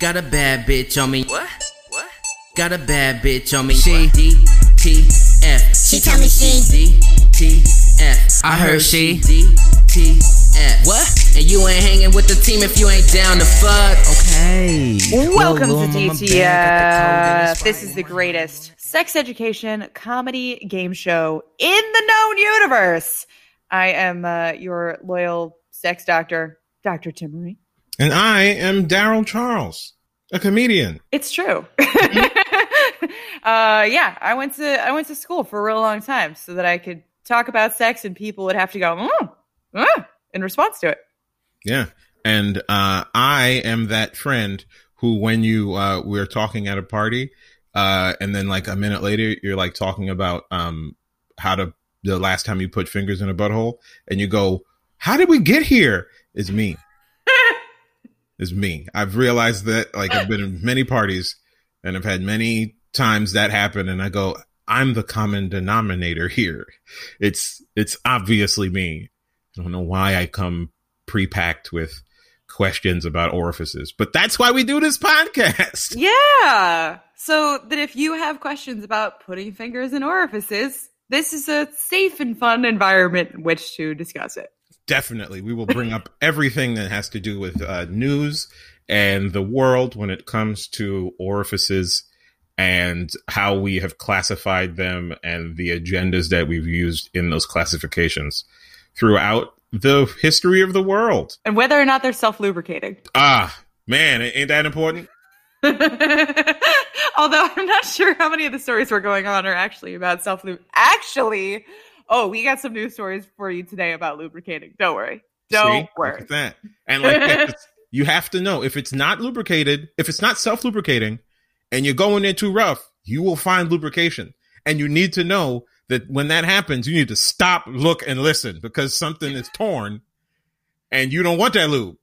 Got a bad bitch on me. What? What? Got a bad bitch on me. She DTF. She tell me she DTF. I heard she DTF. What? And you ain't hanging with the team if you ain't down to fuck. Okay. Welcome Roll to on my bag, got the DTF. This is the greatest sex education comedy game show in the known universe. I am uh, your loyal sex doctor, Dr. Timaree. And I am Daryl Charles, a comedian. It's true. uh, yeah, I went to I went to school for a real long time so that I could talk about sex and people would have to go mm, mm, in response to it. Yeah. And uh, I am that friend who, when you uh, we're talking at a party, uh, and then like a minute later, you're like talking about um, how to the last time you put fingers in a butthole, and you go, "How did we get here?" Is me. Is me. I've realized that like I've been in many parties, and I've had many times that happen, and I go, "I'm the common denominator here." It's it's obviously me. I don't know why I come pre-packed with questions about orifices, but that's why we do this podcast. Yeah. So that if you have questions about putting fingers in orifices, this is a safe and fun environment in which to discuss it. Definitely, we will bring up everything that has to do with uh, news and the world when it comes to orifices and how we have classified them and the agendas that we've used in those classifications throughout the history of the world. And whether or not they're self lubricating. Ah, man, ain't that important? Although I'm not sure how many of the stories we're going on are actually about self lub. Actually, oh, we got some news stories for you today about lubricating. Don't worry. Don't See? Worry. at that. And like that, you have to know if it's not lubricated, if it's not self lubricating, and you're going in too rough, you will find lubrication. And you need to know that when that happens, you need to stop, look, and listen because something is torn, and you don't want that lube.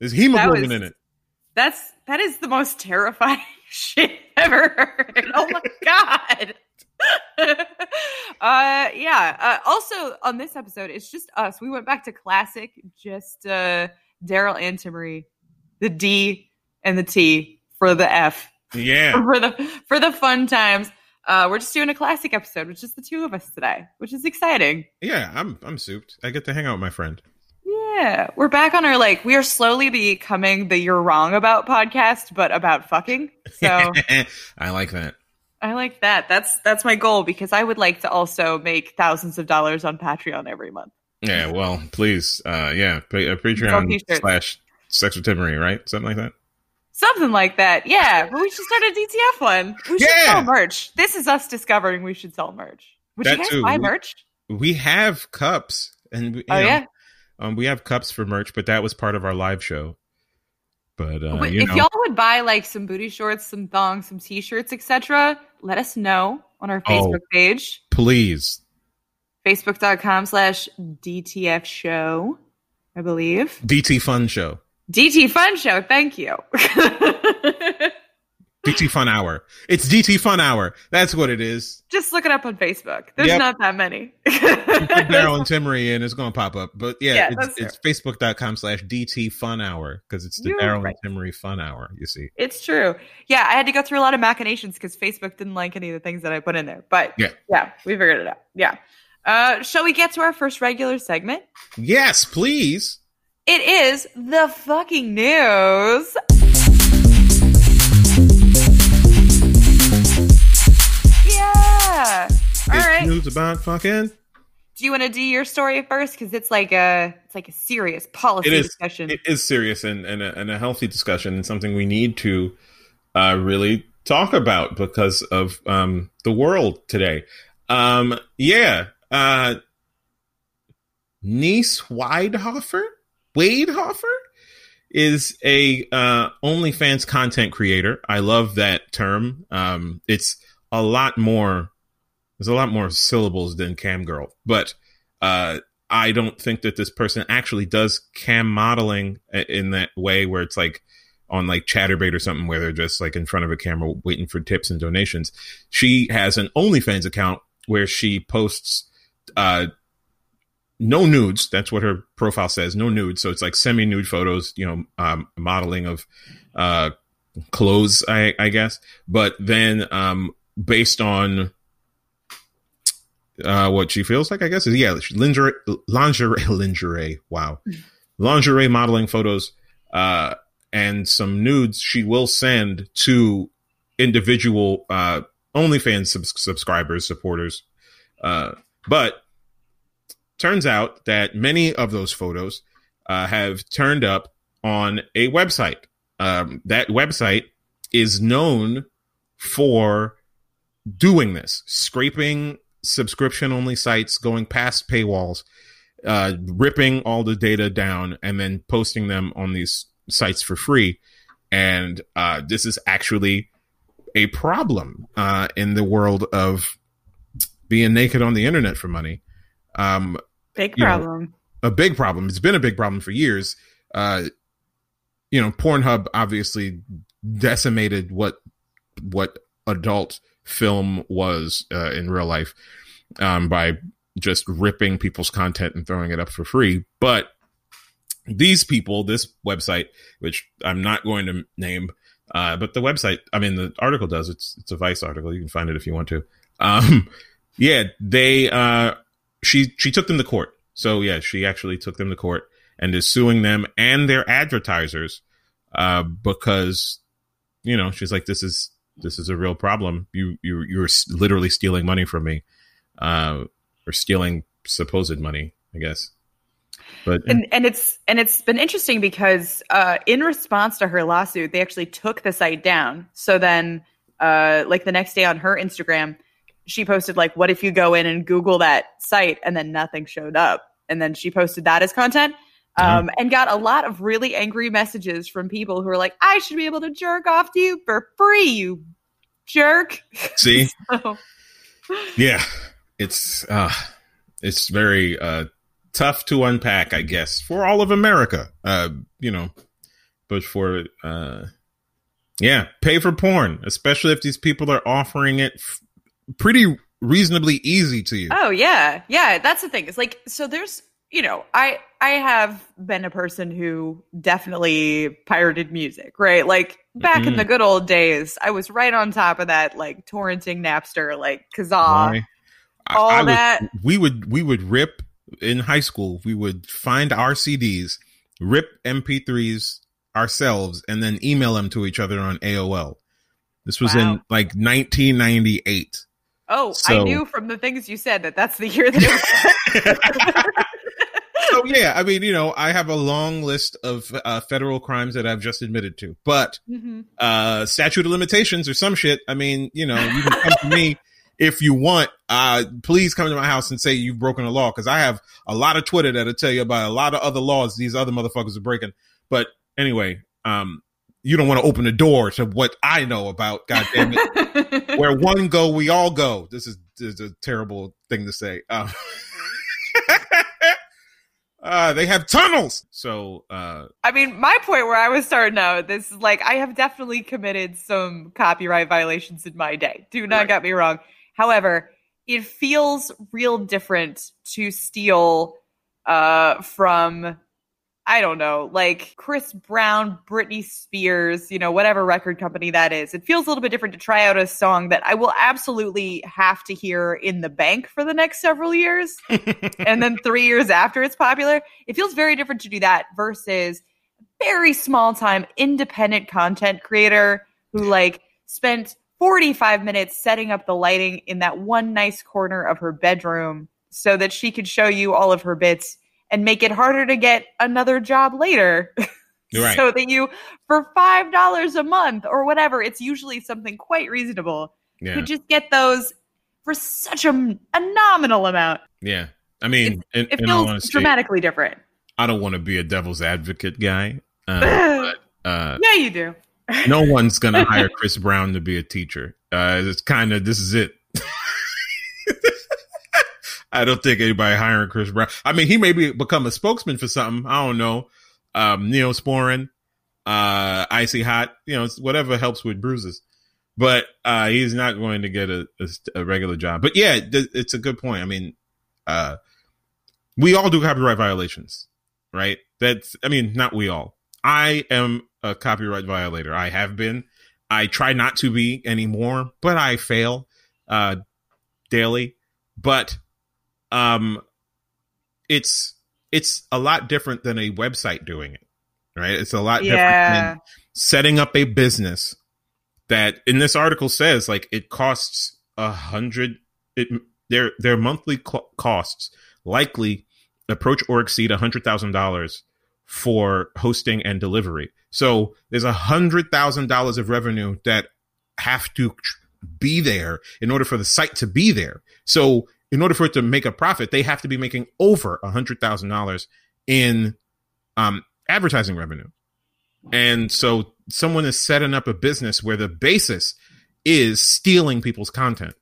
There's hemoglobin was- in it. That's that is the most terrifying shit ever heard. Oh my god. uh yeah. Uh, also on this episode, it's just us. We went back to classic, just uh Daryl and Timaree, the D and the T for the F. Yeah. For the for the fun times. Uh we're just doing a classic episode, which is the two of us today, which is exciting. Yeah. I'm I'm souped. I get to hang out with my friend. Yeah, we're back on our like we are slowly becoming the "You're Wrong About" podcast, but about fucking. So I like that. I like that. That's that's my goal because I would like to also make thousands of dollars on Patreon every month. Yeah. Well, please. Uh, yeah. Pa- uh, Patreon slash Sex with Timaree, right? Something like that. Something like that. Yeah, but we should start a DTF one. We should Yeah. sell merch. This is us discovering we should sell merch. Would you That guys too. buy merch? We have cups, and we, you Oh know, yeah. Um, we have cups for merch, but that was part of our live show. But uh, if know, y'all would buy like some booty shorts, some thongs, some t-shirts, etc., let us know on our Oh. Facebook page. please, facebook.com slash DTF show, I believe. DT Fun Show, DT Fun Show, thank you. DT Fun Hour. It's DT Fun Hour. That's what it is. Just look it up on Facebook. There's Yep. not that many. Put Daryl and Timaree in, it's going to pop up. But yeah, Yeah, it's, it's facebook.com slash DT Fun Hour because it's the Daryl right. and Timaree Fun Hour, you see. It's true. Yeah, I had to go through a lot of machinations because Facebook didn't like any of the things that I put in there. But Yeah. yeah, we figured it out. Yeah. Uh, shall we get to our first regular segment? Yes, please. It is the fucking news. Yeah. All It's right. news about fucking. Do you want to do your story first? Because it's like a it's like a serious policy It is. discussion. It is serious and, and, a, and a healthy discussion and something we need to uh, really talk about because of um, the world today. Um, yeah. Uh, Niece Waidhofer? Wadehofer? Is a uh, OnlyFans content creator. I love that term. Um, it's a lot more. There's a lot more syllables than cam girl, but uh, I don't think that this person actually does cam modeling in that way where it's like on like Chaturbate or something where they're just like in front of a camera waiting for tips and donations. She has an OnlyFans account where she posts uh no nudes. That's what her profile says. No nudes. So it's like semi nude photos, you know, um, modeling of uh clothes, I, I guess. But then, um, based on uh, what she feels like, I guess is yeah, lingerie, lingerie, lingerie. Wow, lingerie modeling photos, uh, and some nudes. She will send to individual uh, OnlyFans sub- subscribers, supporters. Uh, but turns out that many of those photos uh, have turned up on a website. Um, that website is known for doing this, scraping subscription only sites, going past paywalls, uh, ripping all the data down, and then posting them on these sites for free. And uh, this is actually a problem uh, in the world of being naked on the internet for money. Um, big problem. Know, a big problem. It's been a big problem for years. Uh, you know, Pornhub obviously decimated what what adult film was uh, in real life um, by just ripping people's content and throwing it up for free. But these people, this website, which I'm not going to name, uh, but the website, I mean, the article does. It's it's a Vice article. You can find it if you want to. Um, yeah, they uh, she she took them to court. So yeah, she actually took them to court and is suing them and their advertisers uh, because you know she's like this is this is a real problem. You you you're literally stealing money from me, uh, or stealing supposed money, I guess. But and and it's and it's been interesting because uh, in response to her lawsuit, they actually took the site down. So then, uh, like the next day on her Instagram, she posted like, "What if you go in and Google that site and then nothing showed up?" And then she posted that as content. Um, and got a lot of really angry messages from people who are like, I should be able to jerk off to you for free, you jerk. See? so. Yeah. It's uh it's very uh tough to unpack, I guess, for all of America. Uh, you know, but for uh yeah, pay for porn, especially if these people are offering it f- pretty reasonably easy to you. Oh yeah. Yeah, that's the thing. It's like so there's you know, I I have been a person who definitely pirated music, right? Like back mm-hmm. in the good old days, I was right on top of that, like torrenting Napster, like Kazaa, all I, I that. Would, we would we would rip in high school. We would find our CDs, rip MP3s ourselves, and then email them to each other on AOL. This was wow. in like 1998. Oh, so, I knew from the things you said that that's the year that it was. so yeah, I mean, you know, I have a long list of uh, federal crimes that I've just admitted to, but mm-hmm. uh, statute of limitations or some shit. I mean, you know, you can come to me if you want. Uh, please come to my house and say you've broken a law because I have a lot of Twitter that'll tell you about a lot of other laws these other motherfuckers are breaking. But anyway, um, you don't want to open the door to what I know about. God damn it, where one go, we all go. This is, this is a terrible thing to say. Um, uh, they have tunnels. So, uh, I mean, my point where I was starting out, this is like, I have definitely committed some copyright violations in my day. Do not right. get me wrong. However, it feels real different to steal uh, from I don't know, like Chris Brown, Britney Spears, you know, whatever record company that is. It feels a little bit different to try out a song that I will absolutely have to hear in the bank for the next several years. and then three years after it's popular. It feels very different to do that versus a very small time independent content creator who like spent 45 minutes setting up the lighting in that one nice corner of her bedroom so that she could show you all of her bits and make it harder to get another job later. Right. so that you, for five dollars a month or whatever, it's usually something quite reasonable. Yeah. Could just get those for such a, a nominal amount. Yeah, I mean, it, it feels dramatically different. I don't want to be a devil's advocate guy. Uh, but, uh, yeah, you do. no one's gonna hire Chris Brown to be a teacher. Uh, it's kind of this is it. I don't think anybody hiring Chris Brown. I mean, he may be become a spokesman for something. I don't know. Um, Neosporin, uh, icy hot, you know, whatever helps with bruises. But uh, he's not going to get a, a, a regular job. But yeah, th- it's a good point. I mean, uh, we all do copyright violations, right? That's, I mean, not we all. I am a copyright violator. I have been. I try not to be anymore, but I fail uh, daily. But um, it's it's a lot different than a website doing it, right? It's a lot different than setting up a business that in this article says like it costs a hundred it their their monthly cl- costs likely approach or exceed a hundred thousand dollars for hosting and delivery. So there's a hundred thousand dollars of revenue that have to be there in order for the site to be there. So in order for it to make a profit they have to be making over a hundred thousand dollars in um advertising revenue and so someone is setting up a business where the basis is stealing people's content.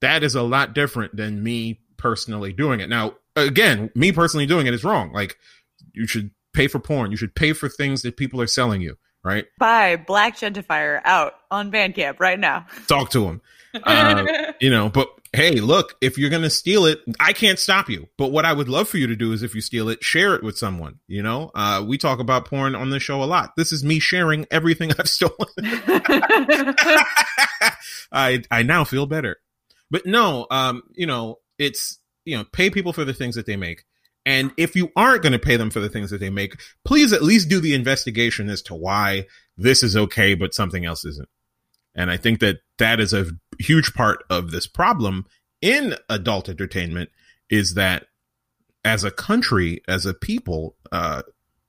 That is a lot different than me personally doing it. Now, again, me personally doing it is wrong. Like, you should pay for porn. You should pay for things that people are selling you, right? Buy Black Gentifier out on Bandcamp right now. Talk to them. Uh, you know, but hey, look, if you're going to steal it, I can't stop you. But what I would love for you to do is if you steal it, share it with someone. You know, uh, we talk about porn on the show a lot. This is me sharing everything I've stolen. I I now feel better. But no, um, you know, it's you know, pay people for the things that they make. And if you aren't going to pay them for the things that they make, please at least do the investigation as to why this is okay, but something else isn't. And I think that that is a huge part of this problem in adult entertainment is that as a country, as a people, uh,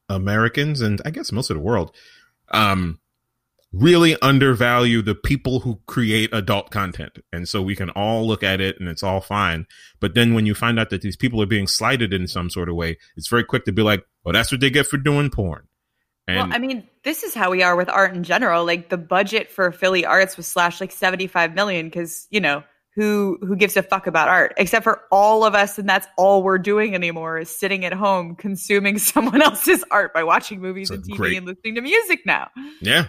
Americans and I guess most of the world, um, really undervalue the people who create adult content. And so we can all look at it and it's all fine. But then when you find out that these people are being slighted in some sort of way, it's very quick to be like, well, that's what they get for doing porn. And well, I mean, this is how we are with art in general. Like the budget for Philly Arts was slashed like 75 million because, you know, who who gives a fuck about art except for all of us and that's all we're doing anymore is sitting at home consuming someone else's art by watching movies and TV great- and listening to music now. yeah,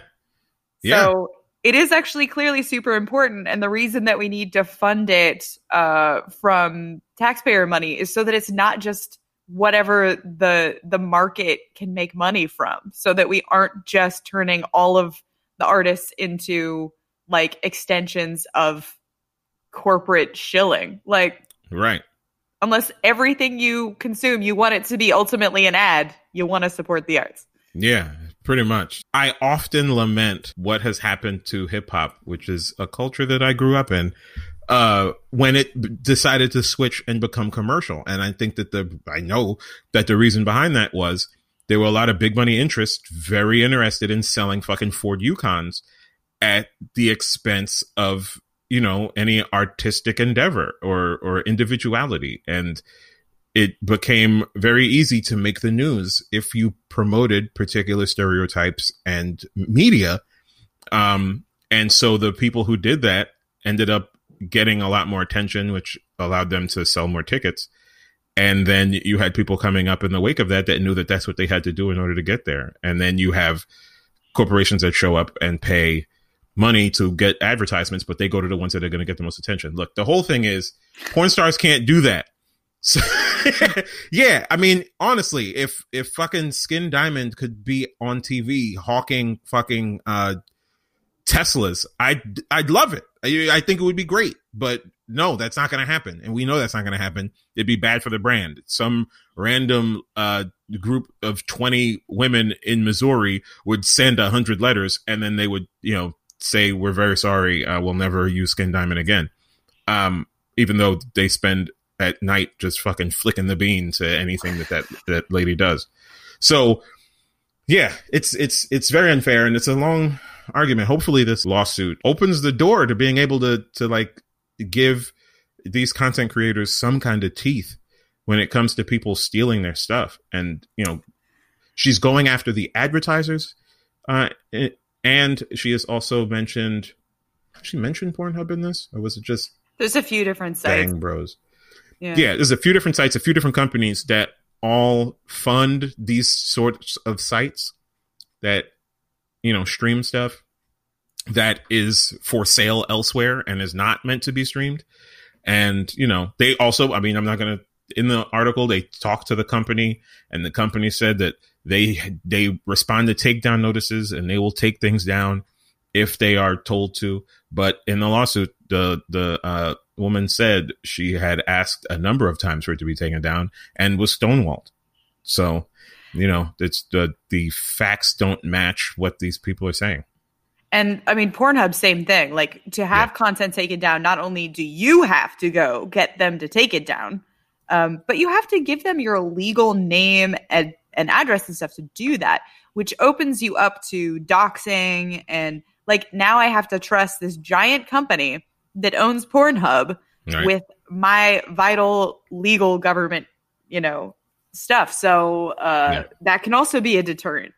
Yeah. So it is actually clearly super important. And the reason that we need to fund it uh, from taxpayer money is so that it's not just whatever the the market can make money from. So that we aren't just turning all of the artists into like extensions of corporate shilling. Like right. unless everything you consume you want it to be ultimately an ad, you want to support the arts. Yeah, pretty much. I often lament what has happened to hip hop, which is a culture that I grew up in, uh, when it decided to switch and become commercial. And I think that the, I know that the reason behind that was there were a lot of big money interests very interested in selling fucking Ford Yukons at the expense of, you know, any artistic endeavor or, or individuality. And, it became very easy to make the news if you promoted particular stereotypes and media. Um, and so the people who did that ended up getting a lot more attention, which allowed them to sell more tickets. And then you had people coming up in the wake of that that knew that that's what they had to do in order to get there. And then you have corporations that show up and pay money to get advertisements, but they go to the ones that are going to get the most attention. Look, the whole thing is porn stars can't do that. So, yeah, I mean, honestly, if if fucking Skin Diamond could be on TV hawking fucking uh Teslas, I'd I'd love it. I, think it would be great, but no, that's not going to happen, and we know that's not going to happen. It'd be bad for the brand. Some random uh group of twenty women in Missouri would send a hundred letters, and then they would, you know, say we're very sorry, uh, we'll never use Skin Diamond again. Um, even though they spend at night just fucking flicking the bean to anything that that, that lady does. So yeah, it's it's it's very unfair and it's a long argument. Hopefully this lawsuit opens the door to being able to to like give these content creators some kind of teeth when it comes to people stealing their stuff. And you know, she's going after the advertisers uh and she has also mentioned she mentioned Pornhub in this or was it just There's a few different sites. Bang Bros? Yeah. yeah, there's a few different sites, a few different companies that all fund these sorts of sites that you know stream stuff that is for sale elsewhere and is not meant to be streamed. And you know, they also, I mean, I'm not gonna in the article they talked to the company and the company said that They they respond to takedown notices and they will take things down if they are told to. But in the lawsuit, the the uh, woman said she had asked a number of times for it to be taken down and was stonewalled. So, you know, it's the the facts don't match what these people are saying. And I mean, Pornhub, same thing. Like to have yeah. content taken down, not only do you have to go get them to take it down, um, but you have to give them your legal name and, and address and stuff to do that, which opens you up to doxing. And like now I have to trust this giant company that owns Pornhub right. with my vital legal government, you know, stuff. So uh, yeah. that can also be a deterrent,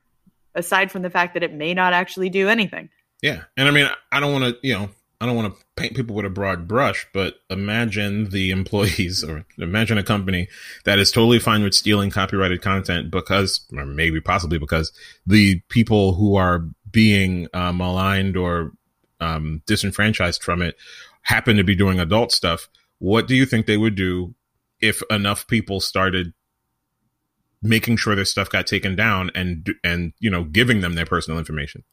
aside from the fact that it may not actually do anything. Yeah, and I mean, I don't want to, you know, I don't want to paint people with a broad brush, but imagine the employees or imagine a company that is totally fine with stealing copyrighted content because, or maybe possibly because the people who are being uh, maligned or um, disenfranchised from it happen to be doing adult stuff. What do you think they would do if enough people started making sure their stuff got taken down and and you know giving them their personal information?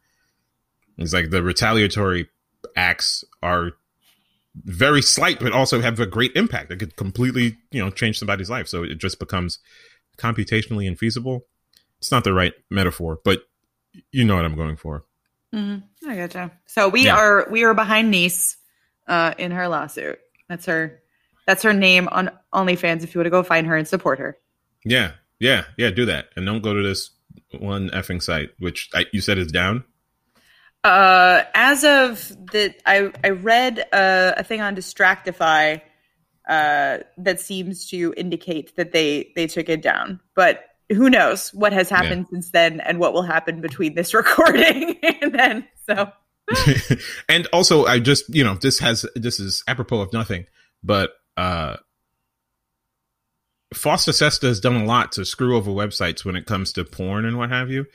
It's like the retaliatory acts are very slight, but also have a great impact. It could completely, you know, change somebody's life. So it just becomes computationally infeasible. It's not the right metaphor, but you know what I'm going for. Mm-hmm. I gotcha. So we yeah. are we are behind Nice uh, in her lawsuit. That's her. That's her name on OnlyFans. If you want to go find her and support her. Yeah, yeah, yeah. Do that, and don't go to this one effing site, which I, you said is down. Uh, as of the, I I read uh, a thing on Distractify uh, that seems to indicate that they they took it down, but who knows what has happened yeah. since then and what will happen between this recording and then. So. and also, I just you know this has this is apropos of nothing, but uh, FOSTA-SESTA has done a lot to screw over websites when it comes to porn and what have you.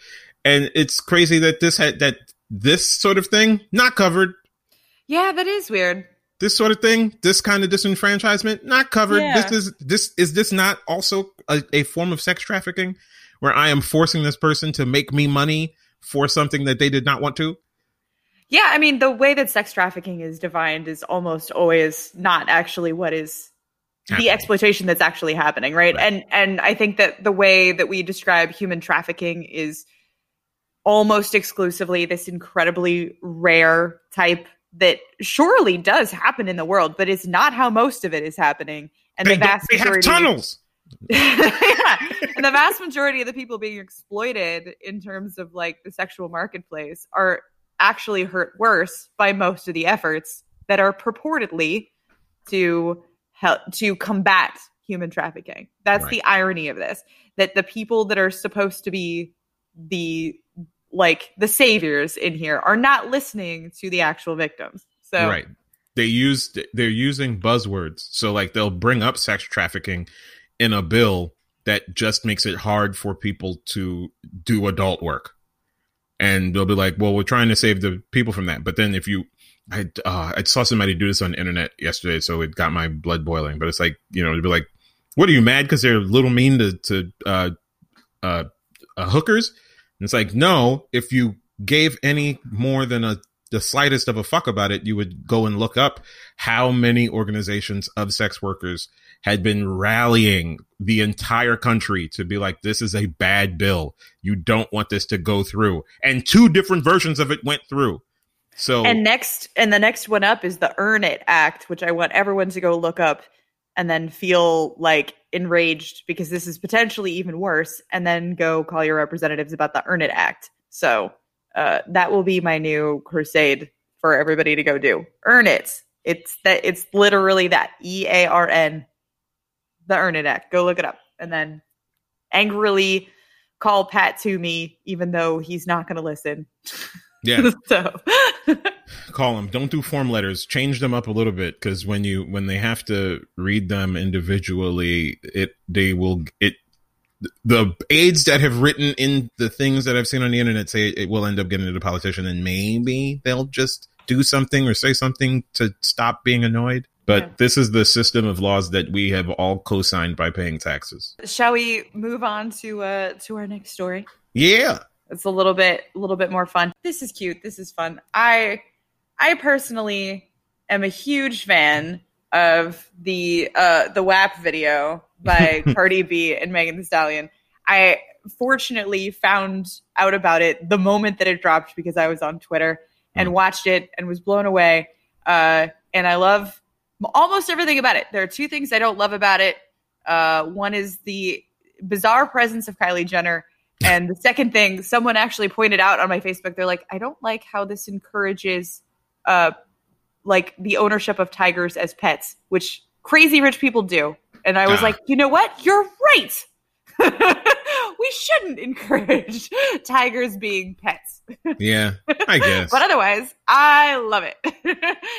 And it's crazy that this had that this sort of thing not covered. Yeah, that is weird. This sort of thing, this kind of disenfranchisement, not covered. Yeah. This is this is this not also a, a form of sex trafficking, where I am forcing this person to make me money for something that they did not want to? Yeah, I mean, the way that sex trafficking is defined is almost always not actually what is. The exploitation that's actually happening, right? right? And and I think that the way that we describe human trafficking is almost exclusively this incredibly rare type that surely does happen in the world, but it's not how most of it is happening. And they the vast they majority have tunnels. yeah. And the vast majority of the people being exploited in terms of like the sexual marketplace are actually hurt worse by most of the efforts that are purportedly to help to combat human trafficking. That's right. the irony of this. That the people that are supposed to be the like the saviors in here are not listening to the actual victims. So right, they use they're using buzzwords. So like they'll bring up sex trafficking in a bill that just makes it hard for people to do adult work, and they'll be like, "Well, we're trying to save the people from that." But then if you I uh, I saw somebody do this on the internet yesterday, so it got my blood boiling. But it's like you know, to be like, "What are you mad because they're a little mean to to uh, uh, uh, hookers?" And it's like, no, if you gave any more than a the slightest of a fuck about it, you would go and look up how many organizations of sex workers had been rallying the entire country to be like, this is a bad bill. You don't want this to go through. And two different versions of it went through. So And next and the next one up is the Earn It Act, which I want everyone to go look up and then feel like enraged because this is potentially even worse, and then go call your representatives about the Earn It Act. So uh, that will be my new crusade for everybody to go do. Earn it. It's that. It's literally that E A R N, the Earn It Act. Go look it up, and then angrily call Pat Toomey, even though he's not going to listen. Yeah. so call them. Don't do form letters. Change them up a little bit because when you when they have to read them individually, it they will it the aides that have written in the things that I've seen on the internet say it will end up getting to the politician, and maybe they'll just do something or say something to stop being annoyed. But Yeah. this is the system of laws that we have all co-signed by paying taxes. Shall we move on to uh to our next story? Yeah. It's a little bit a little bit more fun. This is cute. This is fun. I I personally am a huge fan of the uh the WAP video by Cardi B and Megan Thee Stallion. I fortunately found out about it the moment that it dropped because I was on Twitter and Mm. watched it and was blown away. Uh and I love almost everything about it. There are two things I don't love about it. Uh one is the bizarre presence of Kylie Jenner and the second thing, someone actually pointed out on my Facebook, they're like, I don't like how this encourages uh like the ownership of tigers as pets, which crazy rich people do. And I was like, you know what? You're right. we shouldn't encourage tigers being pets. Yeah. I guess. But otherwise, I love it.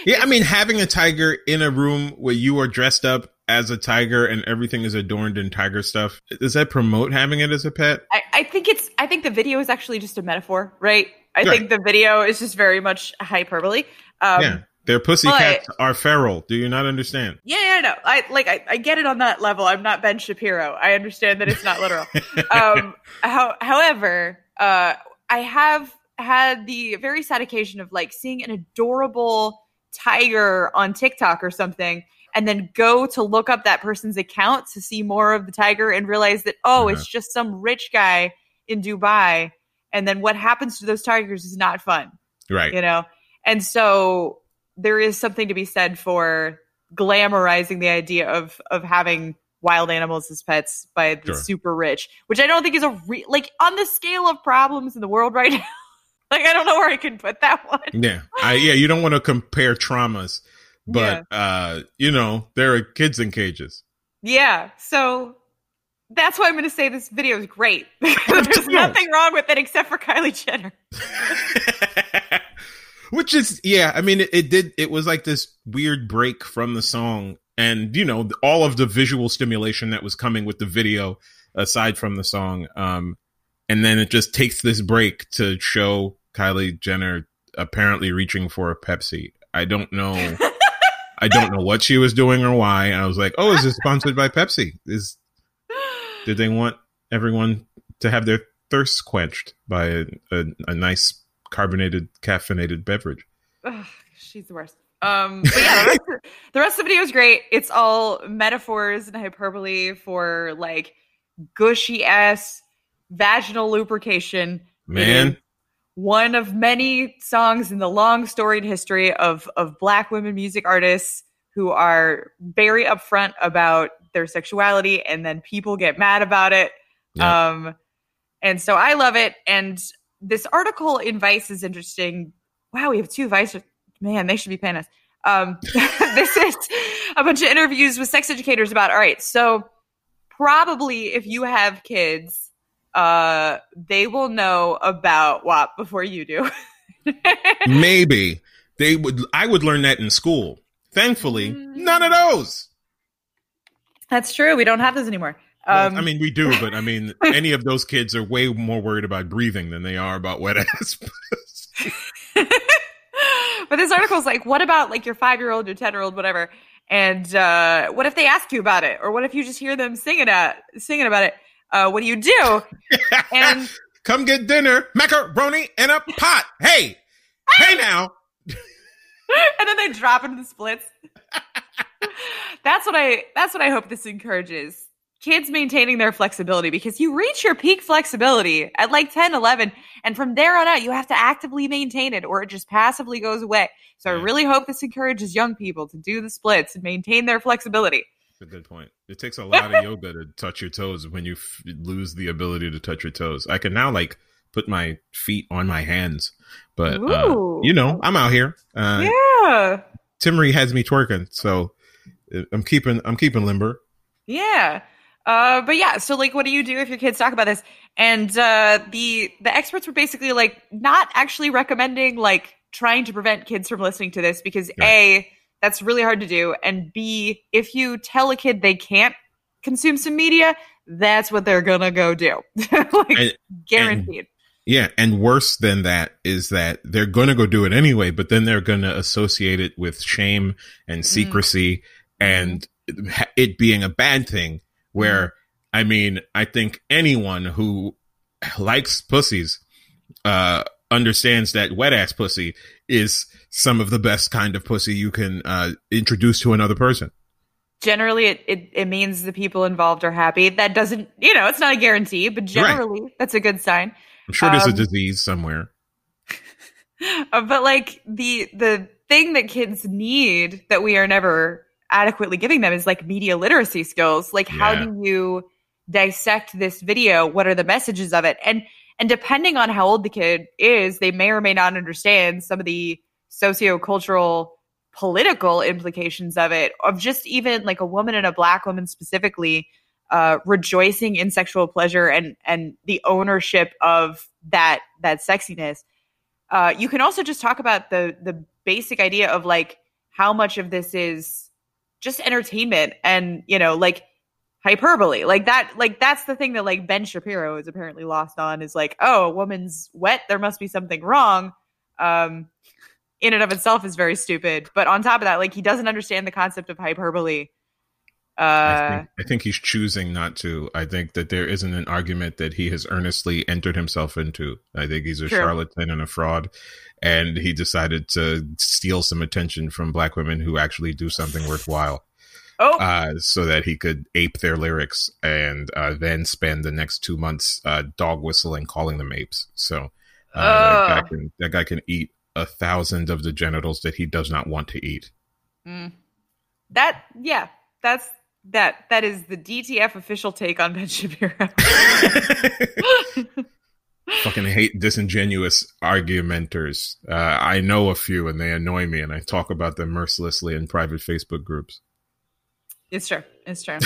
yeah, I mean having a tiger in a room where you are dressed up as a tiger and everything is adorned in tiger stuff, does that promote having it as a pet? I, I think it's I think the video is actually just a metaphor, right? I Right. think the video is just very much hyperbole. Um, yeah. Their pussy cats are feral. Do you not understand? Yeah, yeah, no. I like I, I get it on that level. I'm not Ben Shapiro. I understand that it's not literal. um how, however, uh I have had the very sad occasion of like seeing an adorable tiger on TikTok or something and then go to look up that person's account to see more of the tiger and realize that oh, it's just some rich guy in Dubai and then what happens to those tigers is not fun right. you know and so there is something to be said for glamorizing the idea of of having wild animals as pets by the Sure. super rich which i don't think is a re- like on the scale of problems in the world right now like i don't know where i can put that one Yeah. I yeah, you don't want to compare traumas, but uh, you know, there are kids in cages. yeah so that's why i'm going to say this video is great there's nothing wrong with it except for kylie jenner Which is yeah, I mean it, it did it was like this weird break from the song and you know all of the visual stimulation that was coming with the video aside from the song um and then it just takes this break to show Kylie Jenner apparently reaching for a Pepsi. I don't know I don't know what she was doing or why. And I was like, "Oh, is this sponsored by Pepsi? Is did they want everyone to have their thirst quenched by a, a, a nice carbonated caffeinated beverage Ugh, she's the worst. Um, but yeah, the rest, of, the rest of the video is great. It's all metaphors and hyperbole for like gushy ass vaginal lubrication. Man one of many songs in the long storied history of of black women music artists who are very upfront about their sexuality, and then people get mad about it. Yeah. Um, and so I love it. And this article in Vice is interesting. Wow, we have two Vice. Man, they should be paying us. Um, this is a bunch of interviews with sex educators about. All right, so probably if you have kids, uh, they will know about WAP before you do. maybe they would i would learn that in school thankfully Mm. none of those That's true. We don't have those anymore. Well, Um, i mean we do but i mean any of those kids are way more worried about breathing than they are about wet ass but this article is like, what about like your five year old, your 10 year old, whatever? And uh, what if they ask you about it? Or what if you just hear them singing, at, singing about it? Uh, what do you do? And come get dinner macaroni in a pot hey hey now and then they drop into the splits. that's what I that's what I hope this encourages. Kids maintaining their flexibility because you reach your peak flexibility at like 10, 11, and from there on out, you have to actively maintain it or it just passively goes away. So I really hope this encourages young people to do the splits and maintain their flexibility. A good point. It takes a lot of yoga to touch your toes when you f- lose the ability to touch your toes. I can now like put my feet on my hands, but uh, you know, I'm out here. Uh, yeah. Timaree has me twerking, so uh, I'm keeping I'm keeping limber. Yeah. Uh, but yeah, so like, what do you do if your kids talk about this? And uh, the the experts were basically like not actually recommending like trying to prevent kids from listening to this because a that's really hard to do, and b if you tell a kid they can't consume some media, that's what they're gonna go do, like And- guaranteed. Yeah, and worse than that is that they're going to go do it anyway, but then they're going to associate it with shame and Mm. secrecy and it being a bad thing. Where, I mean, I think anyone who likes pussies uh, understands that wet ass pussy is some of the best kind of pussy you can uh, introduce to another person. generally it, it it means the people involved are happy. That doesn't you know it's not a guarantee but generally that's a good sign. I'm sure there's a Um, disease somewhere. But like the the thing that kids need that we are never adequately giving them is like media literacy skills. Like how do you dissect this video? What are the messages of it? And and depending on how old the kid is they may or may not understand some of the sociocultural political implications of it of just even like a woman and a black woman specifically uh rejoicing in sexual pleasure and and the ownership of that that sexiness. Uh, you can also just talk about the the basic idea of like how much of this is just entertainment and you know like hyperbole like that like that's the thing that like ben shapiro is apparently lost on is like oh a woman's wet there must be something wrong um in and of itself is very stupid but on top of that like he doesn't understand the concept of hyperbole I uh think, I think he's choosing not to. I think that there isn't an argument that he has earnestly entered himself into. I think he's a True. charlatan and a fraud, and he decided to steal some attention from black women who actually do something worthwhile, oh uh, so that he could ape their lyrics and uh, then spend the next two months uh, dog whistling, calling them apes. So uh, that, guy can, that guy can eat a thousand of the genitals that he does not want to eat. Mm. That yeah, that's that that is the DTF official take on Ben Shapiro. fucking hate disingenuous argumenters. Uh, I know a few and they annoy me, and I talk about them mercilessly in private Facebook groups. It's true. It's true.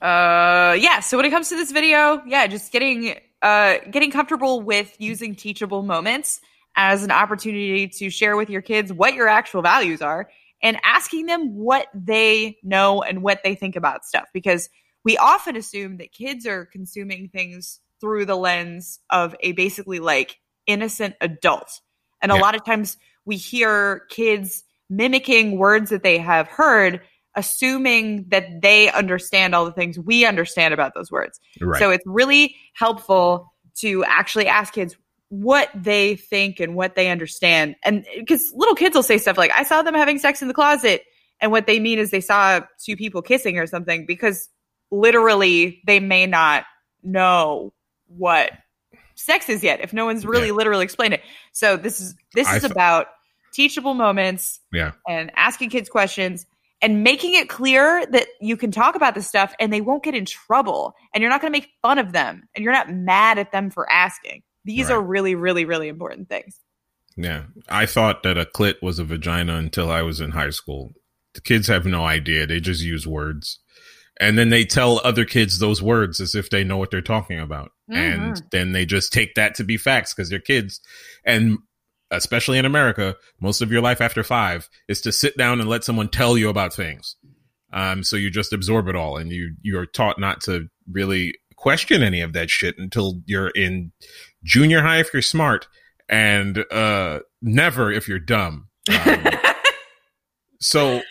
uh yeah, so when it comes to this video, yeah, just getting uh getting comfortable with using teachable moments as an opportunity to share with your kids what your actual values are and asking them what they know and what they think about stuff because we often assume that kids are consuming things through the lens of a basically like innocent adult. And a lot of times we hear kids mimicking words that they have heard, assuming that they understand all the things we understand about those words. Right. So it's really helpful to actually ask kids what they think and what they understand. And because little kids will say stuff like, I saw them having sex in the closet. And what they mean is they saw two people kissing or something because literally they may not know what sex is yet if no one's really Yeah. literally explained it. So this is this I is about teachable moments yeah. and asking kids questions and making it clear that you can talk about this stuff and they won't get in trouble and you're not going to make fun of them and you're not mad at them for asking. These Right. are really, really, really important things. Yeah. I thought that a clit was a vagina until I was in high school. The kids have no idea. They just use words. And then they tell other kids those words as if they know what they're talking about. And Mhm. then they just take that to be facts because they're kids. And especially in America, most of your life after five is to sit down and let someone tell you about things. Um, so you just absorb it all and you, you're taught not to really question any of that shit until you're in junior high if you're smart and, uh, never if you're dumb. Um, so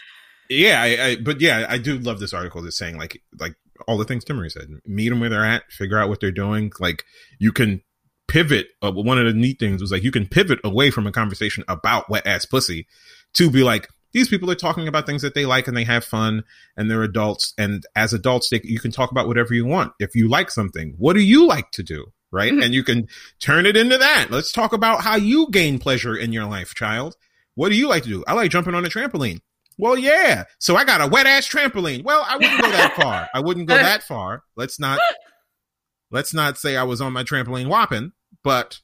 yeah, I, I but yeah, I do love this article that's saying like like all the things Timaree said. Meet them where they're at, figure out what they're doing. Like you can pivot. Uh, one of the neat things was like you can pivot away from a conversation about wet ass pussy to be like these people are talking about things that they like and they have fun and they're adults. And as adults they, you can talk about whatever you want. If you like something what do you like to do? Right? Mhm. and you can turn it into that. Let's talk about how you gain pleasure in your life child. What do you like to do? I like jumping on a trampoline. Well yeah. So i got a wet ass trampoline. Well i wouldn't go that far. I wouldn't go that far. Let's not let's not say i was on my trampoline whopping but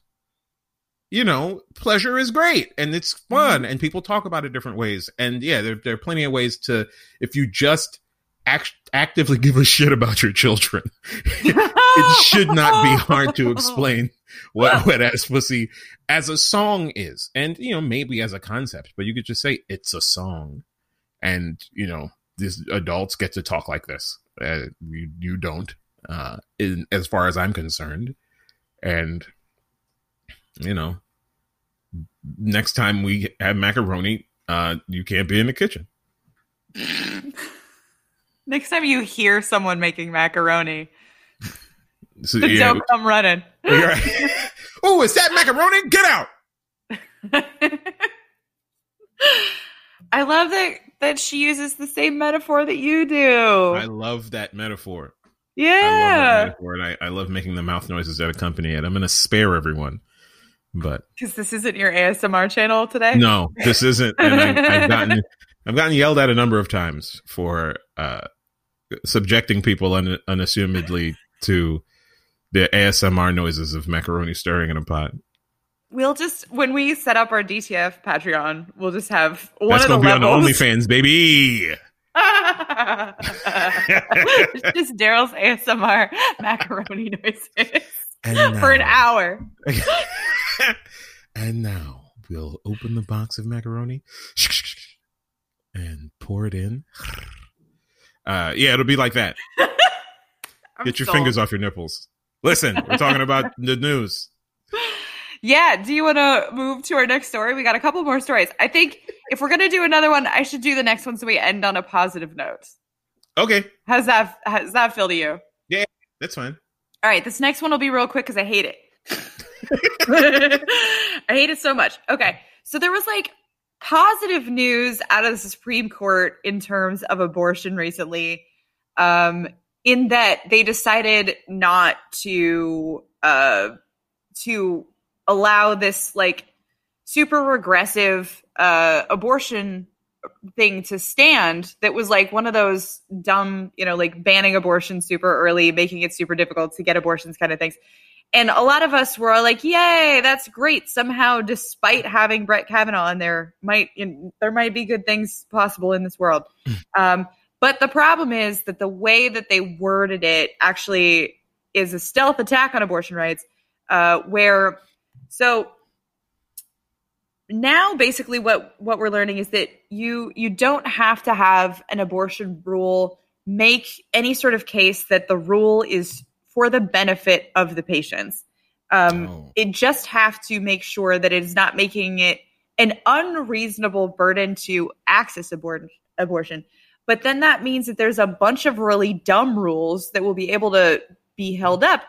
you know, pleasure is great and it's fun and people talk about it different ways. And yeah, there, there are plenty of ways to, if you just act, actively give a shit about your children, it should not be hard to explain what wet ass pussy as a song is. And, you know, maybe as a concept, but you could just say it's a song. And, you know, these adults get to talk like this. Uh, you, you don't, uh, in, as far as I'm concerned and you know, next time we have macaroni, uh, you can't be in the kitchen. Next time you hear someone making macaroni, So, don't yeah, come running. right. oh, is that macaroni? Get out! I love that that she uses the same metaphor that you do. I love that metaphor. I love yeah, metaphor, and I, I love making the mouth noises that accompany it. I'm going to spare everyone, but because this isn't your ASMR channel today. no, this isn't. And I, I've gotten I've gotten yelled at a number of times for uh, subjecting people un, unassumedly to the ASMR noises of macaroni stirring in a pot. We'll just when we set up our DTF Patreon, we'll just have one That's of going to be on the levels. OnlyFans, baby. It's just Daryl's ASMR macaroni noises And for an hour. and now we'll open the box of macaroni and pour it in. Uh, yeah, it'll be like that. Get your sold. fingers off your nipples. Listen, we're talking about the news. Yeah. Do you want to move to our next story? We got a couple more stories. I think if we're gonna do another one, I should do the next one so we end on a positive note. Okay, How's that? How's that feel to you? Yeah, that's fine. All right, this next one will be real quick because I hate it. I hate it so much. Okay, so there was like positive news out of the Supreme Court in terms of abortion recently, um, in that they decided not to uh, to allow this like super regressive uh, abortion thing to stand that was like one of those dumb, you know, like banning abortion super early, making it super difficult to get abortions kind of things. And a lot of us were like, "Yay, that's great!" Somehow, despite having Brett Kavanaugh in there, might you know, there might be good things possible in this world. um, but the problem is that the way that they worded it actually is a stealth attack on abortion rights, uh, where so now basically what what we're learning is that you you don't have to have an abortion rule. Make any sort of case that the rule is for the benefit of the patients. Um, Oh. it just have to make sure that it is not making it an unreasonable burden to access abort- abortion. But then that means that there's a bunch of really dumb rules that will be able to be held up.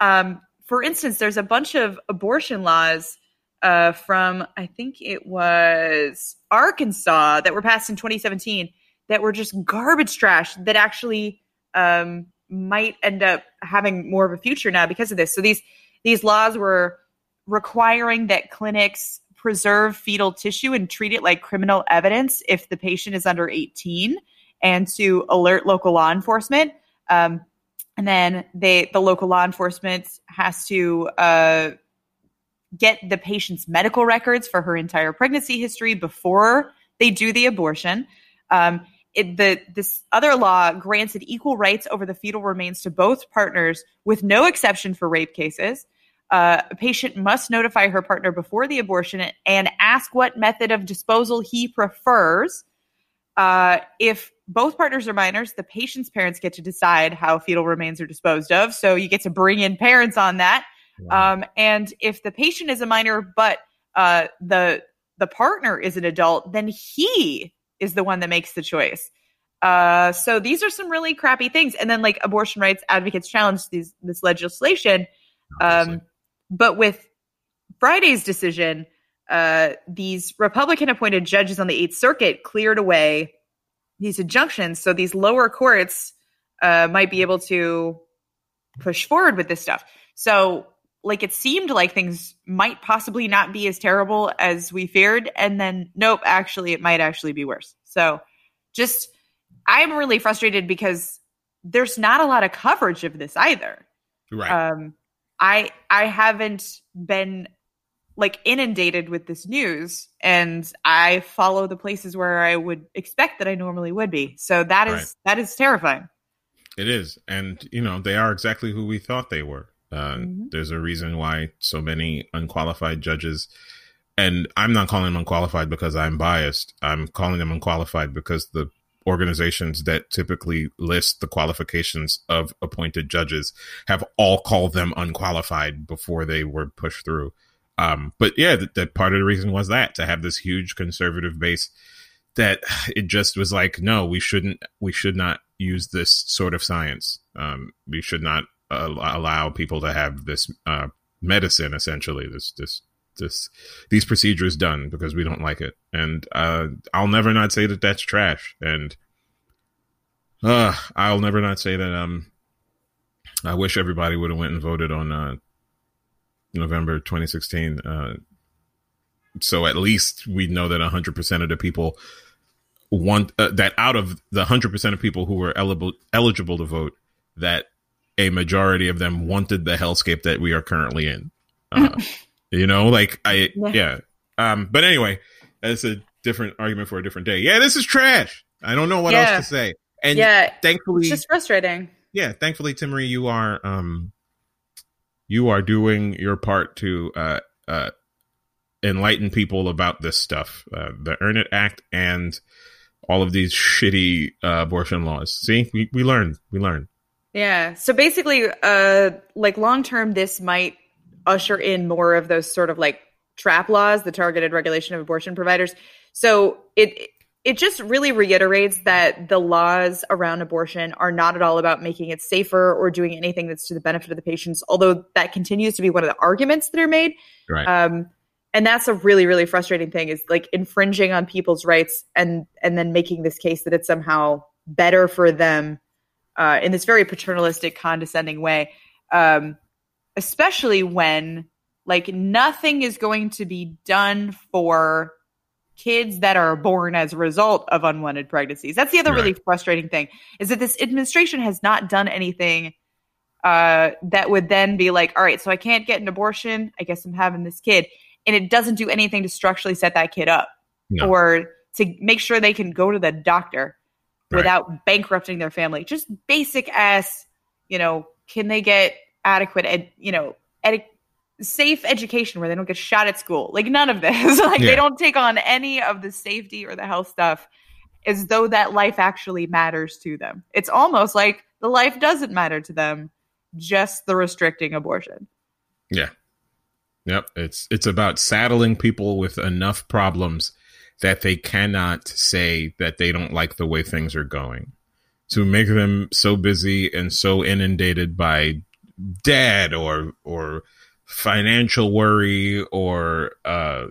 Um, for instance there's a bunch of abortion laws uh, from I think it was Arkansas that were passed in 2017 that were just garbage trash that actually um, might end up having more of a future now because of this. So these these laws were requiring that clinics preserve fetal tissue and treat it like criminal evidence if the patient is under 18, and to alert local law enforcement. Um, and then they the local law enforcement has to uh, get the patient's medical records for her entire pregnancy history before they do the abortion. Um, it, the this other law granted equal rights over the fetal remains to both partners, with no exception for rape cases. Uh, a patient must notify her partner before the abortion and ask what method of disposal he prefers. Uh, if both partners are minors, the patient's parents get to decide how fetal remains are disposed of. So you get to bring in parents on that. Um, and if the patient is a minor, but uh, the the partner is an adult, then he is the one that makes the choice. Uh, so these are some really crappy things. And then like abortion rights advocates challenge these this legislation. Um, but with Friday's decision, uh, these Republican appointed judges on the Eighth Circuit cleared away these injunctions. So these lower courts uh, might be able to push forward with this stuff. So, like, it seemed like things might possibly not be as terrible as we feared. And then, nope, actually, it might actually be worse. So, just, I'm really frustrated because there's not a lot of coverage of this either right. um i i haven't been like inundated with this news and i follow the places where i would expect that i normally would be so that is Right. that is terrifying It is, and you know they are exactly who we thought they were. Uh, Mhm. There's a reason why so many unqualified judges, and I'm not calling them unqualified because I'm biased. I'm calling them unqualified because the organizations that typically list the qualifications of appointed judges have all called them unqualified before they were pushed through. Um, but yeah, that, that part of the reason was that to have this huge conservative base that it just was like, no, we shouldn't, we should not use this sort of science. Um, we should not uh, allow people to have this uh, medicine, essentially, this this this these procedures done because we don't like it. And uh, I'll never not say that that's trash. And uh, I'll never not say that. Um, I wish everybody would have went and voted on uh, November 2016. Uh, so at least we know that 100% of the people want uh, that out of the 100% of people who were eligible eligible to vote that a majority of them wanted the hellscape that we are currently in. Uh, you know like i yeah. yeah. Um but anyway that's a different argument for a different day. Yeah this is trash. I don't know what yeah. else to say. And yeah. thankfully it's just frustrating. Yeah thankfully Timaree you are um you are doing your part to uh uh enlighten people about this stuff uh, the earn it act and all of these shitty uh, abortion laws. See, we we learned, we learned. Yeah. So basically, uh, like long term, this might usher in more of those sort of like trap laws, the targeted regulation of abortion providers. So it it just really reiterates that the laws around abortion are not at all about making it safer or doing anything that's to the benefit of the patients. Although that continues to be one of the arguments that are made. Right. Um, and that's a really really frustrating thing is like infringing on people's rights and and then making this case that it's somehow better for them uh, in this very paternalistic condescending way um, especially when like nothing is going to be done for kids that are born as a result of unwanted pregnancies that's the other right. really frustrating thing is that this administration has not done anything uh, that would then be like all right so i can't get an abortion i guess i'm having this kid and it doesn't do anything to structurally set that kid up no. or to make sure they can go to the doctor right. without bankrupting their family. Just basic ass, you know, can they get adequate, ed, you know, ed, safe education where they don't get shot at school? Like none of this. like yeah. they don't take on any of the safety or the health stuff as though that life actually matters to them. It's almost like the life doesn't matter to them, just the restricting abortion. Yeah. Yep, it's it's about saddling people with enough problems that they cannot say that they don't like the way things are going. To make them so busy and so inundated by debt or or financial worry or uh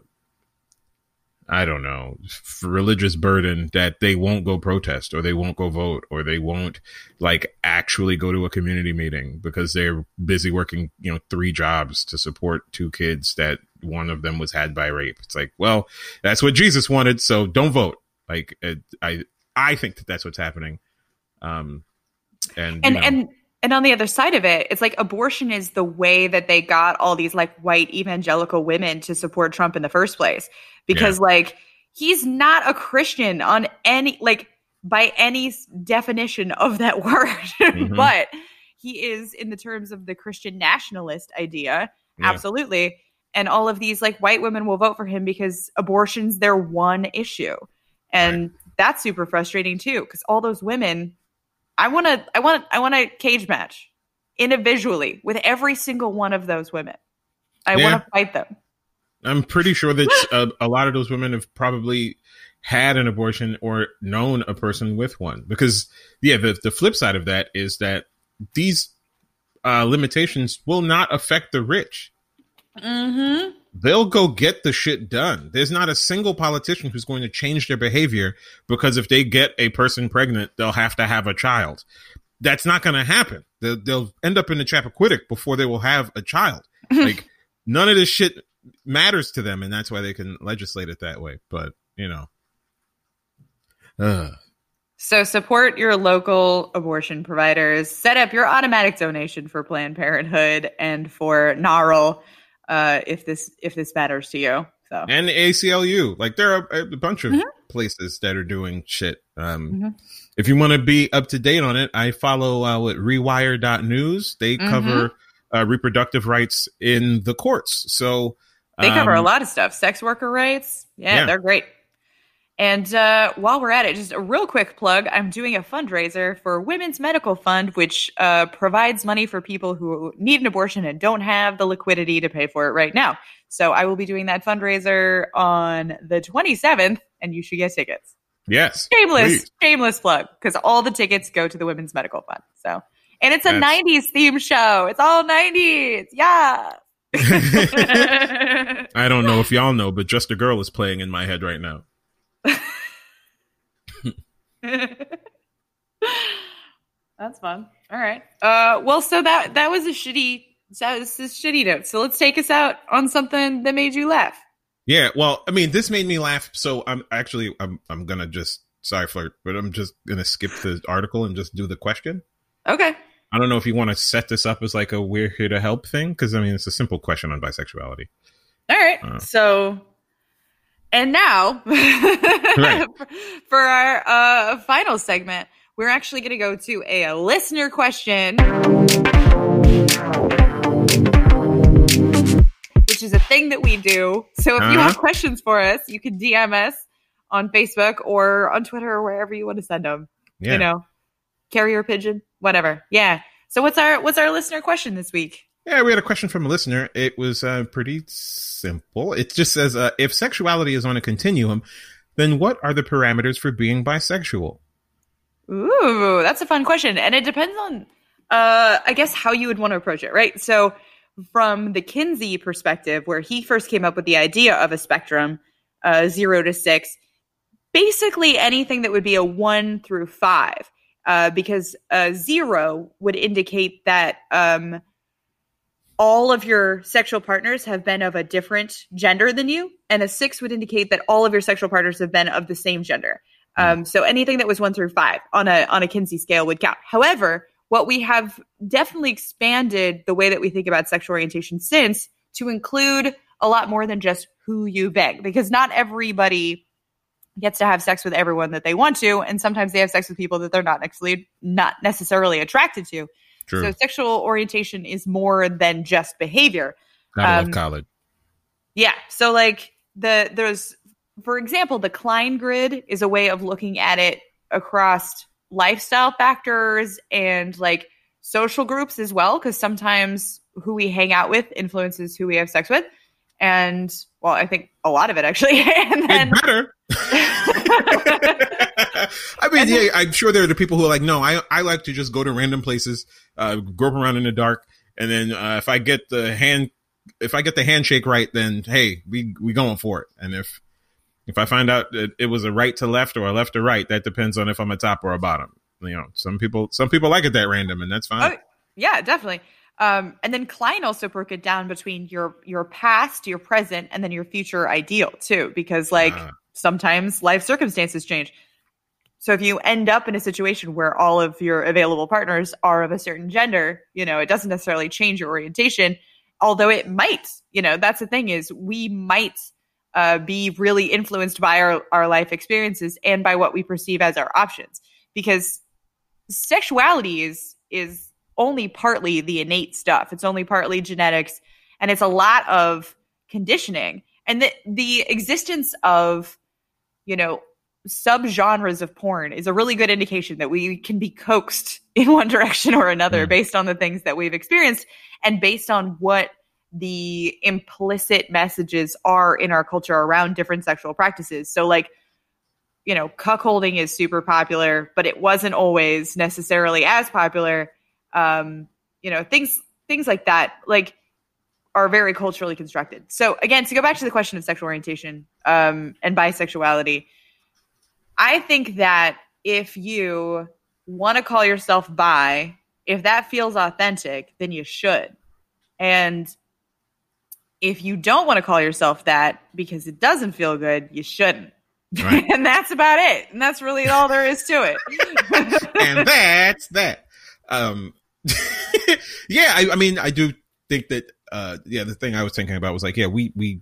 I don't know, religious burden that they won't go protest or they won't go vote or they won't like actually go to a community meeting because they're busy working, you know, three jobs to support two kids that one of them was had by rape. It's like, well, that's what Jesus wanted, so don't vote. Like I I think that that's what's happening. Um and and know, and and on the other side of it, it's like abortion is the way that they got all these like white evangelical women to support Trump in the first place. Because yeah. like he's not a Christian on any like by any definition of that word. Mm-hmm. but he is in the terms of the Christian nationalist idea. Yeah. Absolutely. And all of these like white women will vote for him because abortion's their one issue. And right. that's super frustrating too, because all those women I want to I want I want a cage match individually with every single one of those women. I yeah. want to fight them. I'm pretty sure that a, a lot of those women have probably had an abortion or known a person with one because yeah the, the flip side of that is that these uh, limitations will not affect the rich mm-hmm they'll go get the shit done. There's not a single politician who's going to change their behavior because if they get a person pregnant, they'll have to have a child. That's not going to happen. They'll, they'll, end up in the Chappaquiddick before they will have a child. like none of this shit matters to them, and that's why they can legislate it that way. But you know, uh. So support your local abortion providers. Set up your automatic donation for Planned Parenthood and for NARAL uh, if this if this matters to you. So and the ACLU, like there are a bunch of mm-hmm. places that are doing shit. Um, mm-hmm. If you want to be up to date on it, I follow uh, with Rewire.news. They mm-hmm. cover uh, reproductive rights in the courts. So they cover um, a lot of stuff. Sex worker rights, yeah, yeah. they're great. And uh, while we're at it, just a real quick plug I'm doing a fundraiser for Women's Medical Fund, which uh, provides money for people who need an abortion and don't have the liquidity to pay for it right now. So I will be doing that fundraiser on the 27th, and you should get tickets. Yes. Shameless, please. shameless plug because all the tickets go to the Women's Medical Fund. So, and it's a That's- 90s theme show. It's all 90s. Yeah. I don't know if y'all know, but Just a Girl is playing in my head right now. That's fun. All right. Uh, well, so that that was a shitty. That was a shitty note. So let's take us out on something that made you laugh. Yeah, well, I mean, this made me laugh. So I'm actually, I'm, I'm gonna just sorry flirt, but I'm just gonna skip the article and just do the question. Okay. I don't know if you want to set this up as like a we're here to help thing, because I mean, it's a simple question on bisexuality. All right. Uh. so, and now Right. for our uh, final segment, we're actually going to go to a, listener question, which is a thing that we do. So if you Uh-huh. have questions for us, you can DM us on Facebook or on Twitter or wherever you want to send them. Yeah. You know, carrier pigeon, whatever. Yeah. So what's our what's our listener question this week? Yeah, we had a question from a listener. It was uh, pretty simple. It just says, uh, if sexuality is on a continuum, then what are the parameters for being bisexual? Ooh, that's a fun question. And it depends on, uh, I guess, how you would want to approach it, right? So, from the Kinsey perspective, where he first came up with the idea of a spectrum, uh, zero to six, basically anything that would be a one through five, uh, because a zero would indicate that um, all of your sexual partners have been of a different gender than you, and a six would indicate that all of your sexual partners have been of the same gender. Um, so anything that was one through five on a on a Kinsey scale would count. However, what we have definitely expanded the way that we think about sexual orientation since to include a lot more than just who you beg, because not everybody gets to have sex with everyone that they want to, and sometimes they have sex with people that they're not necessarily not necessarily attracted to. True. So sexual orientation is more than just behavior. Gotta um, love college. Yeah. So like the there's for example, the Klein grid is a way of looking at it across lifestyle factors and like social groups as well because sometimes who we hang out with influences who we have sex with and well i think a lot of it actually and then better. I mean, yeah, I'm sure there are the people who are like, no, I I like to just go to random places, uh, grope around in the dark, and then uh, if I get the hand, if I get the handshake right, then hey, we we going for it. And if if I find out that it was a right to left or a left to right, that depends on if I'm a top or a bottom. You know, some people some people like it that random, and that's fine. Oh, yeah, definitely. Um, and then Klein also broke it down between your your past, your present, and then your future ideal too, because like Ah. sometimes life circumstances change. So if you end up in a situation where all of your available partners are of a certain gender, you know, it doesn't necessarily change your orientation, although it might. You know, that's the thing is we might uh, be really influenced by our, our life experiences and by what we perceive as our options because sexuality is is only partly the innate stuff it's only partly genetics and it's a lot of conditioning and the the existence of you know subgenres of porn is a really good indication that we can be coaxed in one direction or another Mm. based on the things that we've experienced and based on what the implicit messages are in our culture around different sexual practices so like you know, cuckolding is super popular, but it wasn't always necessarily as popular. Um, you know, things things like that, like are very culturally constructed. So again, to go back to the question of sexual orientation um, and bisexuality, I think that if you want to call yourself bi, if that feels authentic, then you should. And if you don't want to call yourself that because it doesn't feel good, you shouldn't. Right. and that's about it. And that's really all there is to it. and that's that. Um, yeah, I, I mean, I do think that. Uh, yeah, the thing I was thinking about was like, yeah, we we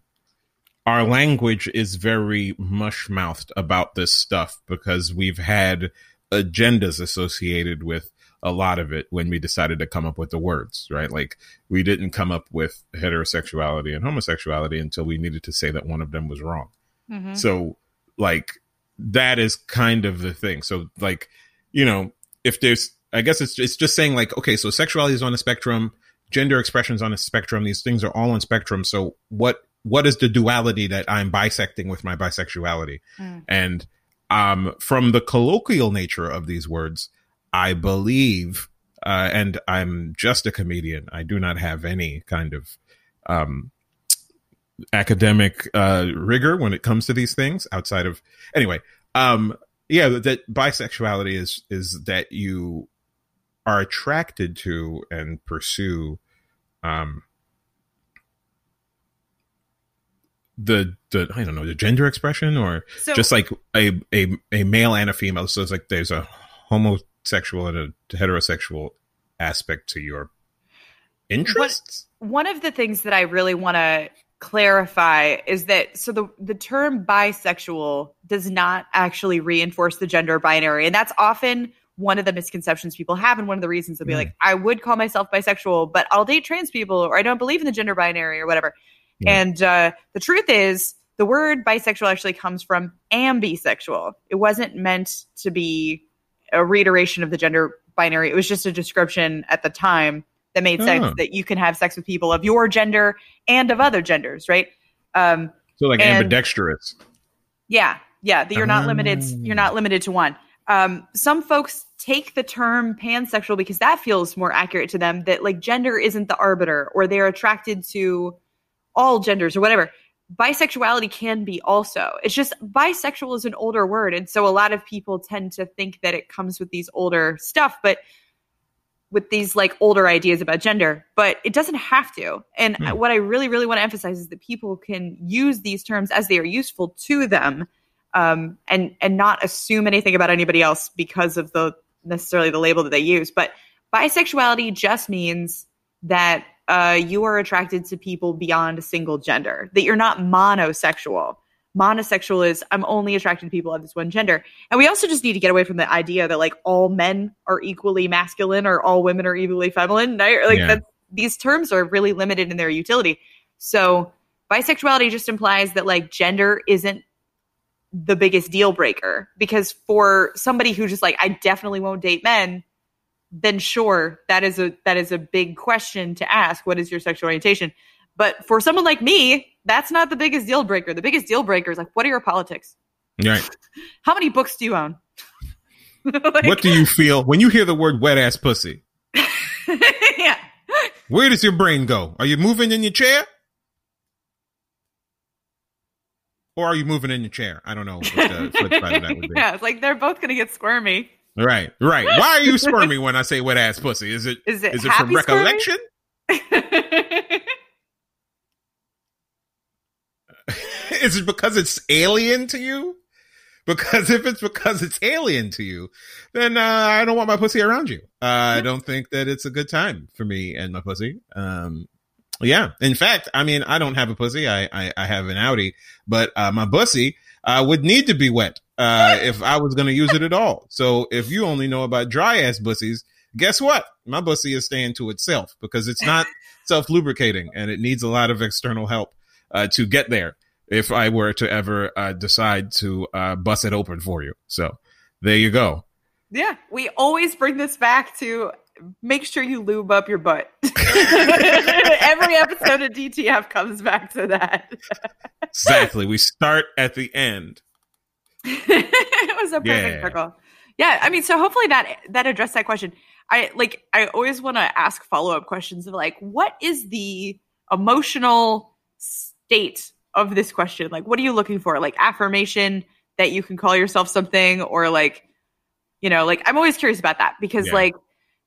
our language is very mush mouthed about this stuff because we've had agendas associated with a lot of it when we decided to come up with the words, right? Like we didn't come up with heterosexuality and homosexuality until we needed to say that one of them was wrong. Mhm. So, like, that is kind of the thing. So like, you know, if there's, I guess it's it's just saying like, okay, so sexuality is on a spectrum, gender expressions on a spectrum. These things are all on spectrum. So what what is the duality that I'm bisecting with my bisexuality? Mm. And um, from the colloquial nature of these words, I believe, uh, and I'm just a comedian. I do not have any kind of um, academic uh, rigor when it comes to these things outside of anyway. Um, yeah, that bisexuality is is that you are attracted to and pursue um, the the I don't know the gender expression or So just like a, a a male and a female. So it's like there's a homosexual and a heterosexual aspect to your interests. one of the things that I really want to clarify is that so the the term bisexual does not actually reinforce the gender binary and that's often one of the misconceptions people have and one of the reasons they'll be Mm. like I would call myself bisexual but I'll date trans people or I don't believe in the gender binary or whatever. Yeah. And uh, the truth is the word bisexual actually comes from ambisexual. It wasn't meant to be a reiteration of the gender binary. It was just a description at the time that made sense Oh. that you can have sex with people of your gender and of other genders, right? Um, So like And- ambidextrous. yeah, yeah. That you're not limited. Ah. You're not limited to one. Um, some folks take the term pansexual because that feels more accurate to them. That like gender isn't the arbiter, or they're attracted to all genders or whatever. Bisexuality can be also. It's just bisexual is an older word, and so a lot of people tend to think that it comes with these older stuff, but with these like older ideas about gender, but it doesn't have to. And Hmm. what I really, really want to emphasize is that people can use these terms as they are useful to them, um, and and not assume anything about anybody else because of the necessarily the label that they use. But bisexuality just means that uh, you are attracted to people beyond a single gender. That you're not monosexual. Monosexual is I'm only attracted to people of this one gender. And we also just need to get away from the idea that like all men are equally masculine or all women are equally feminine. Like Yeah. that's, these terms are really limited in their utility. So bisexuality just implies that like gender isn't the biggest deal breaker because for somebody who just like I definitely won't date men, then sure that is a that is a big question to ask. What is your sexual orientation? But for someone like me, that's not the biggest deal breaker. The biggest deal breaker is like, what are your politics? Right. How many books do you own? Like- what do you feel when you hear the word wet ass pussy? yeah. Where does your brain go? Are you moving in your chair? Or are you moving in your chair? I don't know what the flip side of that would be. yeah, it's like they're both gonna get squirmy. Right, right. Why are you squirmy when I say wet ass pussy? Is it Is it is it from recollection? is it because it's alien to you? Because if it's because it's alien to you, then uh, I don't want my pussy around you. Uh, I don't think that it's a good time for me and my pussy. Um, yeah. In fact, I mean, I don't have a pussy. I I, I have an Audi, but uh, my pussy uh, would need to be wet uh, if I was going to use it at all. So if you only know about dry ass pussies, guess what? My pussy is staying to itself because it's not self lubricating and it needs a lot of external help uh, to get there. If I were to ever uh, decide to uh, bust it open for you, so there you go. Yeah, we always bring this back to make sure you lube up your butt. Every episode of DTF comes back to that. Exactly. we start at the end. it was a perfect Yeah. circle. Yeah, I mean, so hopefully that that addressed that question. I like. I always want to ask follow up questions of like, what is the emotional state of this question? Like, what are you looking for? Like affirmation that you can call yourself something, or like, you know, like I'm always curious about that because Yeah. like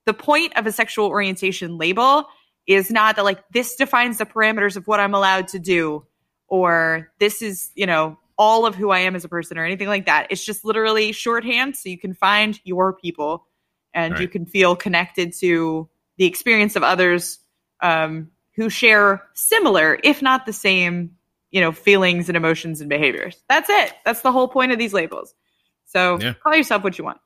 the point of a sexual orientation label is not that like this defines the parameters of what I'm allowed to do or this is, you know, all of who I am as a person or anything like that. It's just literally shorthand so you can find your people and you can feel connected to the experience of others um, who share similar, if not the same, you know, feelings and emotions and behaviors. That's it. That's the whole point of these labels. So Yeah. call yourself what you want.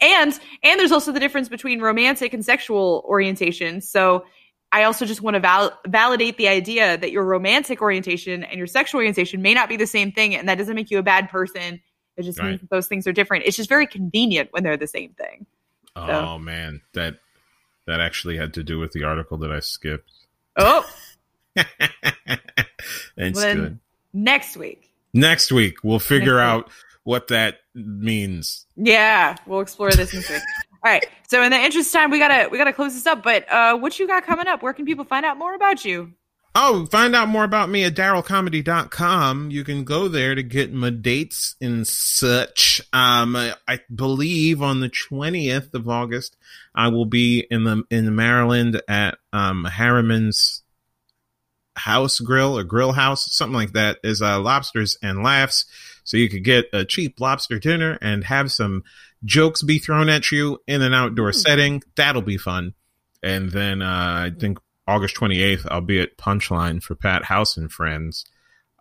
And and there's also the difference between romantic and sexual orientation. So I also just want to val- validate the idea that your romantic orientation and your sexual orientation may not be the same thing, and that doesn't make you a bad person. It just Right. means those things are different. It's just very convenient when they're the same thing. Oh man, that that actually had to do with the article that I skipped. Oh, it's Well, good. next week. Next week we'll figure Next out what that means. Yeah, we'll explore this. All right. So in the interest of time, we gotta we gotta close this up. But uh, what you got coming up? Where can people find out more about you? Oh, find out more about me at darylcomedy.com. You can go there to get my dates and such. Um, I believe on the 20th of August, I will be in the, in Maryland at, um, Harriman's house grill or grill house, something like that is, uh, lobsters and laughs. So you could get a cheap lobster dinner and have some jokes be thrown at you in an outdoor Hmm. setting. That'll be fun. And then, uh, I think August 28th, I'll be at Punchline for Pat House and Friends.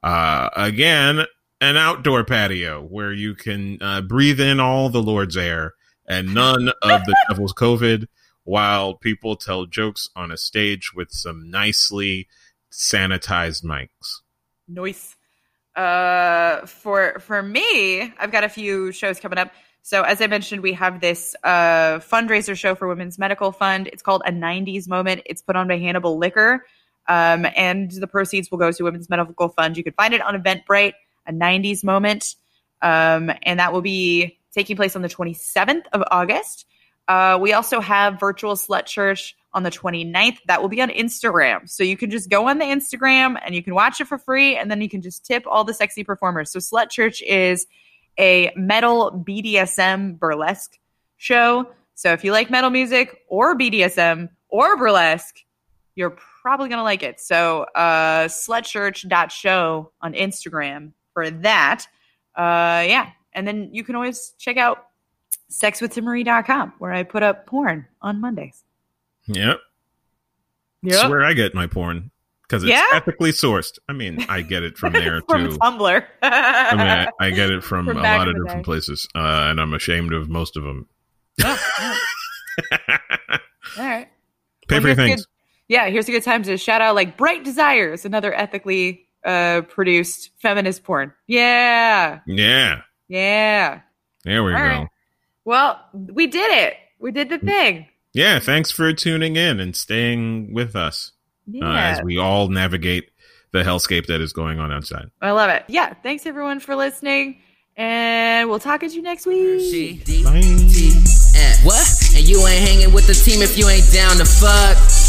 Uh, again, an outdoor patio where you can uh, breathe in all the Lord's air and none of the devil's COVID while people tell jokes on a stage with some nicely sanitized mics. Noise. Uh, for for me, I've got a few shows coming up. So as I mentioned, we have this uh, fundraiser show for Women's Medical Fund. It's called a '90s Moment. It's put on by Hannibal Liquor, um, and the proceeds will go to Women's Medical Fund. You can find it on Eventbrite. A '90s Moment, um, and that will be taking place on the 27th of August. Uh, we also have virtual slut church on the 29th. That will be on Instagram. So you can just go on the Instagram and you can watch it for free and then you can just tip all the sexy performers. So Slut Church is a metal BDSM burlesque show. So if you like metal music or BDSM or burlesque, you're probably going to like it. So uh, slutchurch.show on Instagram for that. Uh, yeah. And then you can always check out sexwithtimaree.com where I put up porn on Mondays. Yep. That's where I get my porn because it's Yeah? ethically sourced. I mean, I get it from there From too. Tumblr. I mean, I, I get it from, From a lot of different day. places, uh, and I'm ashamed of most of them. Oh, oh, all right. Pay Well, for your things. good- yeah, here's a good time to shout out like Bright Desires, another ethically uh, produced feminist porn. Yeah. Yeah, Yeah. there we All go. right. Well, we did it. We did the thing. Yeah, thanks for tuning in and staying with us uh, as we all navigate the hellscape that is going on outside. I love it. Yeah. Thanks everyone for listening. And we'll talk at you next week. Bye. What? And you ain't hanging with the team if you ain't down to fuck.